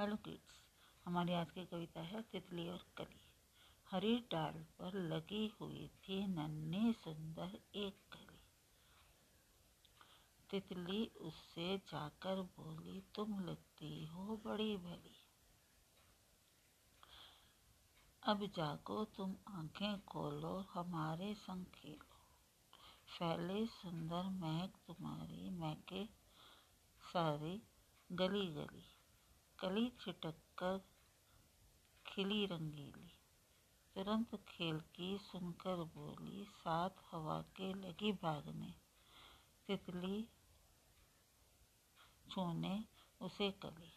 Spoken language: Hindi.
हेलो किड्स हमारी आज की कविता है तितली और कली। हरी डाल पर लगी हुई थी नन्ही सुंदर एक कली। तितली उससे जाकर बोली, तुम लगती हो बड़ी भली। अब जागो, तुम आँखें खोलो, हमारे संग खेलो। फैले सुंदर महक तुम्हारी, महके सारी गली गली कली छिटक कर खिली रंगीली। तुरंत खेल की सुनकर बोली साथ हवा के लगी भागने। तितली छूने उसे कली।